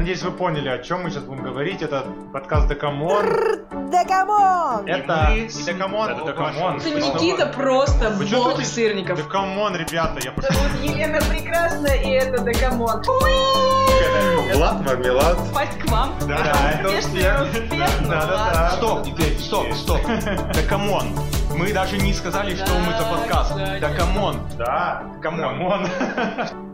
надеюсь, вы поняли, о чем мы сейчас будем говорить. Это подкаст Декамон. Декамон! Это не Декамон, это Декамон. Это Никита просто бог сырников. Декамон, ребята, я пошел. Зовут Елена Прекрасная, и это Декамон. Влад Мармелад. Пасть к вам. Да, это Успешно, Да, да, да. Стоп, теперь, стоп, стоп. Да камон. Мы даже не сказали, что мы за подкаст. Да камон. Да, камон.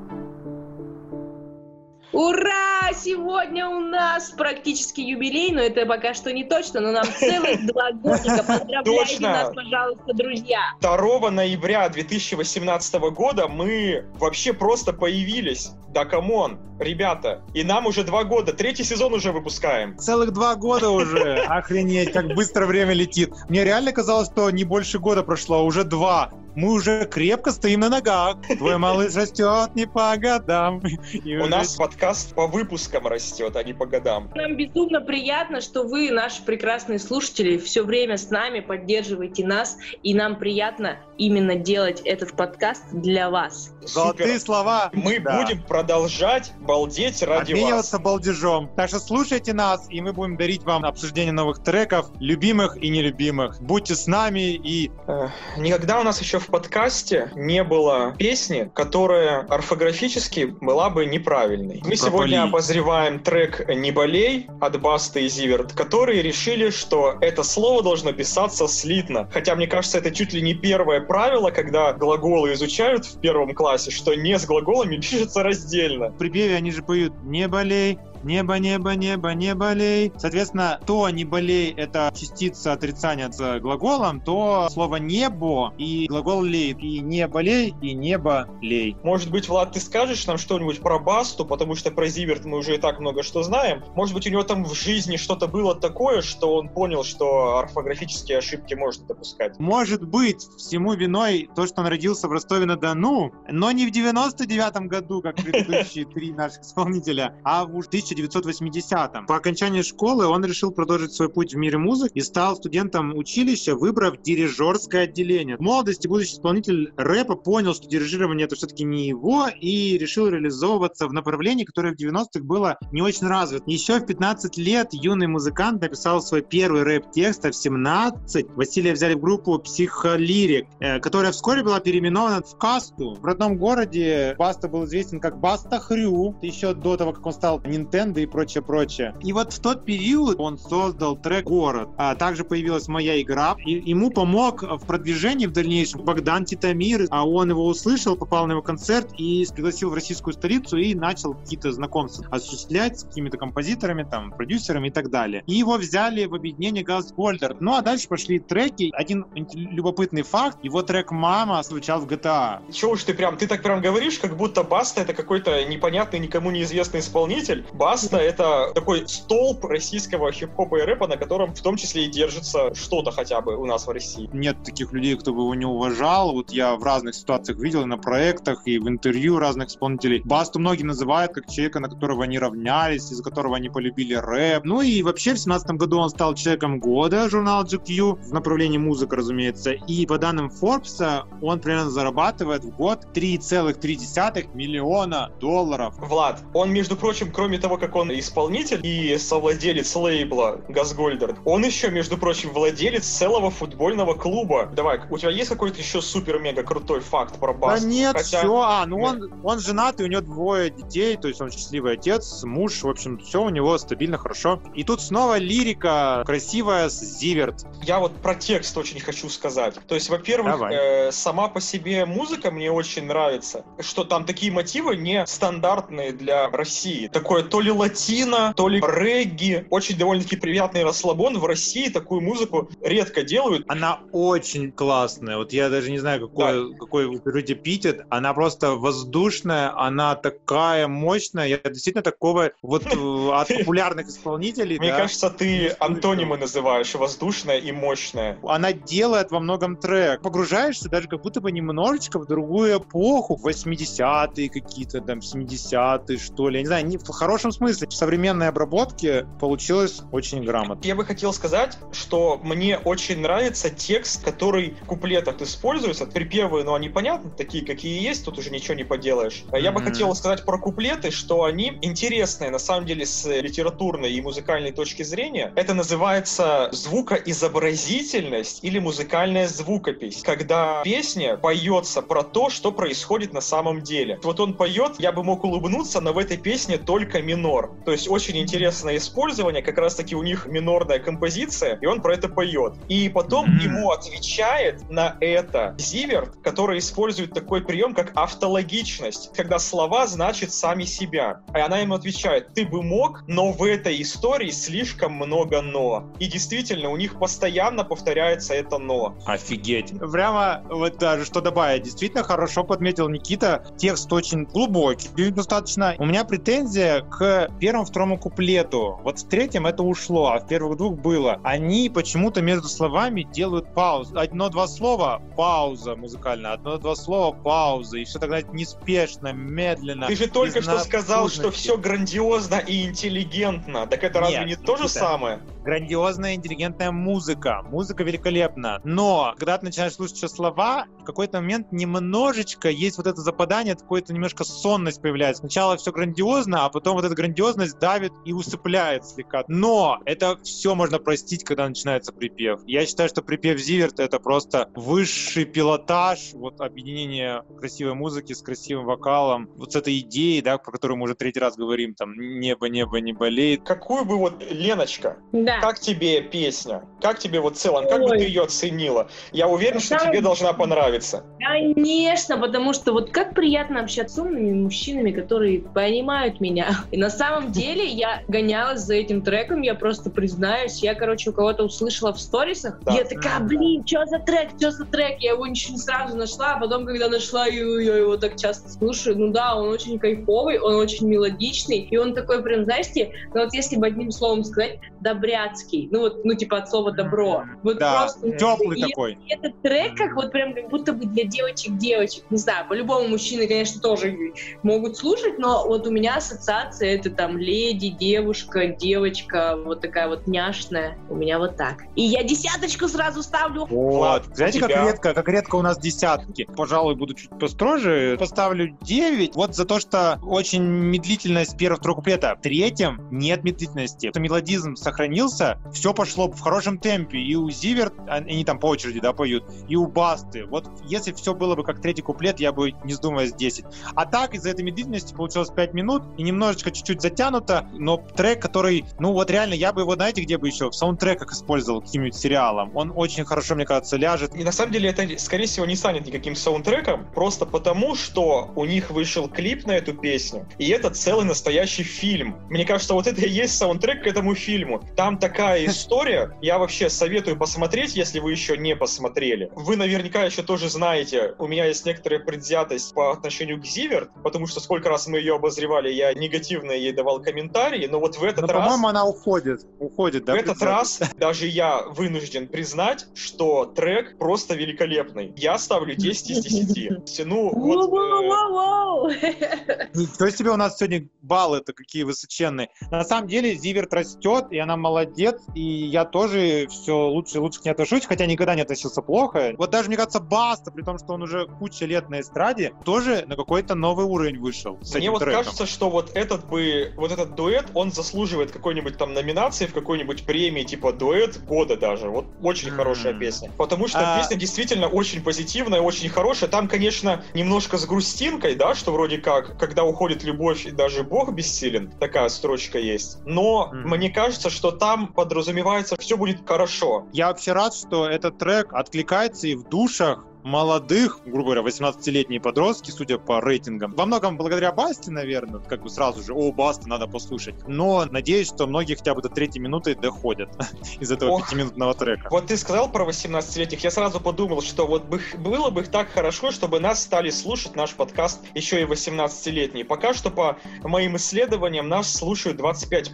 Ура! Сегодня у нас практически юбилей, но это пока что не точно, но нам целых два годика. Поздравляйте Точно. нас, пожалуйста, друзья. 2 ноября 2018 года мы вообще просто появились. Да come on, ребята. И нам уже два года, третий сезон уже выпускаем. Целых два года уже. Охренеть, как быстро время летит. Мне реально казалось, что не больше года прошло, а уже два. Мы уже крепко стоим на ногах. Твой малыш растет не по годам. И У уже нас подкаст по выпускам растет, а не по годам. Нам безумно приятно, что вы, наши прекрасные слушатели, все время с нами, поддерживаете нас, и нам приятно именно делать этот подкаст для вас. Золотые Супер. слова. Мы Да. будем продолжать балдеть ради Обмениваться вас. балдежом. Так что слушайте нас, и мы будем дарить вам обсуждение новых треков, любимых и нелюбимых. Будьте с нами и Э, Никогда у нас еще в подкасте не было песни, которая орфографически была бы неправильной. Мы сегодня Пропали. обозреваем трек «Не болей» от Баста и Зиверт, которые решили, что это слово должно писаться слитно. Хотя, мне кажется, это чуть ли не первое правило, когда глаголы изучают в первом классе, что не с глаголами пишется раздельно. в припеве они же поют «Не болей», Небо, небо, небо, не болей. Соответственно, то не болей — это частица отрицания с глаголом, то слово небо и глагол лей. И не болей, и небо лей. Может быть, Влад, ты скажешь нам что-нибудь про Басту, потому что про Зиверт мы уже и так много что знаем. Может быть, у него там в жизни что-то было такое, что он понял, что орфографические ошибки можно допускать. Может быть, всему виной то, что он родился в Ростове-на-Дону, но не в 99-м году, как предыдущие три наших исполнителя, а в уж 1980-м. По окончании школы он решил продолжить свой путь в мире музыки и стал студентом училища, выбрав дирижерское отделение. В молодости будущий исполнитель рэпа понял, что дирижирование это все-таки не его, и решил реализовываться в направлении, которое в 90-х было не очень развито. Еще в 15 лет юный музыкант написал свой первый рэп-текст, а в 17 Василия взяли в группу Психолирик, э, которая вскоре была переименована в Касту. В родном городе Баста был известен как Баста Хрю, еще до того, как он стал Nintendo и прочее-прочее. И вот в тот период он создал трек «Город». А также появилась «Моя игра», и ему помог в продвижении в дальнейшем Богдан Титамир, а он его услышал, попал на его концерт и пригласил в российскую столицу и начал какие-то знакомства осуществлять с какими-то композиторами, там, продюсерами и так далее. И его взяли в объединение Газгольдер. Ну а дальше пошли треки. Один ин- любопытный факт, его трек «Мама» звучал в GTA. Чего уж ты прям, ты так прям говоришь, как будто Баста это какой-то непонятный, никому неизвестный исполнитель. Баста это такой столб российского хип-хопа и рэпа, на котором в том числе и держится что-то хотя бы у нас в России. Нет таких людей, кто бы его не уважал. Вот я в разных ситуациях видел, и на проектах, и в интервью разных исполнителей. Басту многие называют как человека, на которого они равнялись, из-за которого они полюбили рэп. Ну и вообще в 17 году он стал человеком года журнала GQ в направлении музыка, разумеется. И по данным Forbes, он примерно зарабатывает в год 3,3 миллиона долларов. Влад, он, между прочим, кроме того, как он исполнитель и совладелец лейбла Газгольдер, он еще, между прочим, владелец целого футбольного клуба. Давай, у тебя есть какой-то еще супер-мега крутой факт про Да Басту? нет, Хотя- все. А, ну он, он женат, и у него двое детей, то есть он счастливый отец, муж, в общем, все у него стабильно, хорошо. И тут снова лирика красивая с Зиверт. Я вот про текст очень хочу сказать. То есть, во-первых, э, сама по себе музыка мне очень нравится, что там такие мотивы не стандартные для России. Такое то ли латино, то ли регги. Очень довольно-таки приятный расслабон. В России такую музыку редко делают. Она очень классная. Вот я даже не знаю, какой, какой выберете эпитет. Она просто воздушная, она такая мощная. Я действительно такого вот э, от популярных исполнителей. Мне да, кажется, ты антонимы называешь воздушная и мощная. она делает во многом трек. Погружаешься даже как будто бы немножечко в другую эпоху. В 80-е какие-то, там, 70-е, что ли. Я не знаю, не, в хорошем смысле, в современной обработке получилось очень грамотно. Я бы хотел сказать, что мне очень нравится текст, который в куплетах используется. Припевы, ну, они понятны, такие, какие есть, тут уже ничего не поделаешь. А Я бы Мгм. хотел сказать про куплеты, что они интересные, на самом деле, с литературной и музыкальной точки зрения. Это называется звукоизобразительность или музыкальная звукопись, когда песня поется про то, что происходит на самом деле. Вот он поет, я бы мог улыбнуться, но в этой песне только минор. То есть очень интересное использование, как раз таки у них минорная композиция, и он про это поет. И потом Мгм. ему отвечает на это Зиверт, который использует такой прием, как автологичность, когда слова значат сами себя. И она ему отвечает, ты бы мог, но в этой истории слишком много но. И действительно, у них постоянно повторяется это но. Офигеть. Прямо вот даже что добавить. Действительно хорошо подметил Никита. Текст очень глубокий достаточно. У меня претензия к первому-второму куплету. Вот в третьем это ушло, а в первых двух было. Они почему-то между словами делают паузу. Одно-два слова — пауза музыкальная. Одно-два слова — пауза. И все тогда неспешно, медленно. Ты же только что сказал, что все грандиозно и интеллигентно. Так это разве Нет, не то же самое? грандиозная, интеллигентная музыка. Музыка великолепна. Но, когда ты начинаешь слушать еще слова, в какой-то момент немножечко есть вот это западание, какое-то немножко сонность появляется. Сначала все грандиозно, а потом вот эта грандиозность давит и усыпляет слегка. Но это все можно простить, когда начинается припев. Я считаю, что припев Зиверт это просто высший пилотаж, вот объединение красивой музыки с красивым вокалом, вот с этой идеей, да, про которую мы уже третий раз говорим, там, небо, небо не болеет. Какую бы вот, Леночка, Да. как тебе песня? Как тебе вот в целом, как бы Ой. ты ее оценила? Я уверен, что самом тебе должна понравиться. Конечно, потому что вот как приятно общаться с умными мужчинами, которые понимают меня. И на самом деле я гонялась за этим треком, я просто признаюсь, я, короче, у кого-то услышала в сторисах, Да. я такая, блин, что за трек, что за трек, я его еще не сразу нашла, а потом, когда нашла, я, я его так часто слушаю, ну да, он очень кайфовый, он очень мелодичный, и он такой прям, знаете, ну вот если бы одним словом сказать, добряцкий, ну вот, ну типа от слова добро, вот Да, просто теплый И такой. этот трек как вот прям как будто бы для девочек-девочек. Не знаю, по-любому мужчины, конечно, тоже могут слушать, но вот у меня ассоциация это там леди, девушка, девочка, вот такая вот няшная. У меня вот так. И я десяточку сразу ставлю. Вот. Знаете, как редко, как редко у нас десятки. Пожалуй, буду чуть построже. Поставлю 9. Вот за то, что очень медлительность первого второго куплета. В третьем нет медлительности. Это мелодизм сохранился, все пошло в хорошем темпе. И у Зиверт, а, они там по очереди, да, поют, и у Басты. Вот если все было бы как третий куплет, я бы, не сдумываясь, 10. А так, из-за этой медлительности получилось 5 минут, и немножечко чуть-чуть затянуто, но трек, который, ну вот реально, я бы его, знаете, где бы еще? В саундтреках использовал каким-нибудь сериалом. Он очень хорошо, мне кажется, ляжет. И на самом деле это, скорее всего, не станет никаким саундтреком, просто потому, что у них вышел клип на эту песню, и это целый настоящий фильм. Мне кажется, вот это и есть саундтрек к этому фильму. Там такая история, я вообще советую посмотреть, если вы еще не посмотрели. Вы наверняка еще тоже знаете, у меня есть некоторая предвзятость по отношению к Зиверт, потому что сколько раз мы ее обозревали, я негативно ей давал комментарии, но вот в этот Но, раз... по-моему, она уходит. Уходит, да? В этот раз даже я вынужден признать, что трек просто великолепный. Я ставлю 10 из 10. Ну, вот, э, Воу-воу-воу-воу. Ничего себе у нас сегодня баллы-то какие высоченные. На самом деле Зиверт растет, и она молодец, и я тоже все лучше и лучше к ней отношусь, хотя никогда не относился плохо. Вот даже, мне кажется, Баста, при том, что он уже куча лет на эстраде, тоже на какой-то новый уровень вышел с мне вот треком. кажется, что вот этот бы, вот этот дуэт, он заслуживает какой-нибудь там номинации в какой-нибудь премии, типа дуэт года даже. Вот очень М. хорошая песня. Потому что А- песня действительно очень позитивная, очень хорошая. Там, конечно, немножко с грустинкой, да, что вроде как, когда уходит любовь, и даже Бог бессилен, такая строчка есть. Но Мгм. мне кажется, что там подразумевается, все будет хорошо. Я вообще рад, что этот трек откликается и в душах молодых, грубо говоря, 18-летние подростки, судя по рейтингам. Во многом благодаря Басте, наверное, как бы сразу же, о, Баста, надо послушать. Но надеюсь, что многие хотя бы до третьей минуты доходят из этого пятиминутного трека. Вот ты сказал про 18-летних, я сразу подумал, что вот бы, было бы так хорошо, чтобы нас стали слушать наш подкаст еще и 18-летние. Пока что по моим исследованиям нас слушают 25+,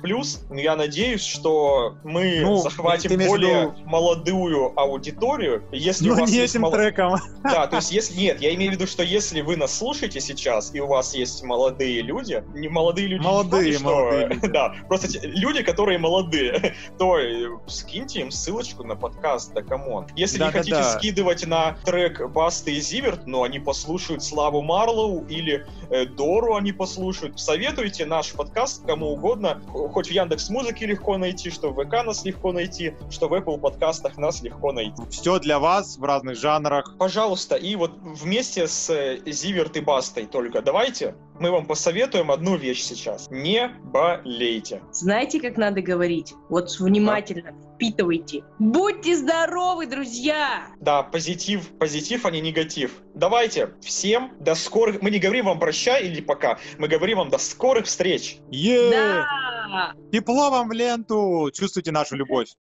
но я надеюсь, что мы Ну, захватим более виду- молодую аудиторию. Если у Ну, вас не есть этим мол- треком. Да, то есть если нет, я имею в виду, что если вы нас слушаете сейчас и у вас есть молодые люди, не молодые люди, не Молодые, что- молодые люди. да, просто люди, которые молодые, то э, скиньте им ссылочку на подкаст, да come on. Если не Да-да-да. хотите скидывать на трек Басты и Зиверт, но они послушают Славу Марлоу или э, Дору они послушают, советуйте наш подкаст кому угодно, хоть в Яндекс Музыке легко найти, что в ВК нас легко найти, что в Apple подкастах нас легко найти. Все для вас в разных жанрах. Пожалуйста, и вот вместе с э, Зиверт и Бастой только давайте мы вам посоветуем одну вещь сейчас. Не болейте. Знаете, как надо говорить? Вот внимательно впитывайте. Будьте здоровы, друзья! Да, позитив, позитив, а не негатив. Давайте, всем до скорых... Мы не говорим вам прощай или пока, мы говорим вам до скорых встреч. Е! Да! Тепло вам в ленту! Чувствуйте нашу любовь.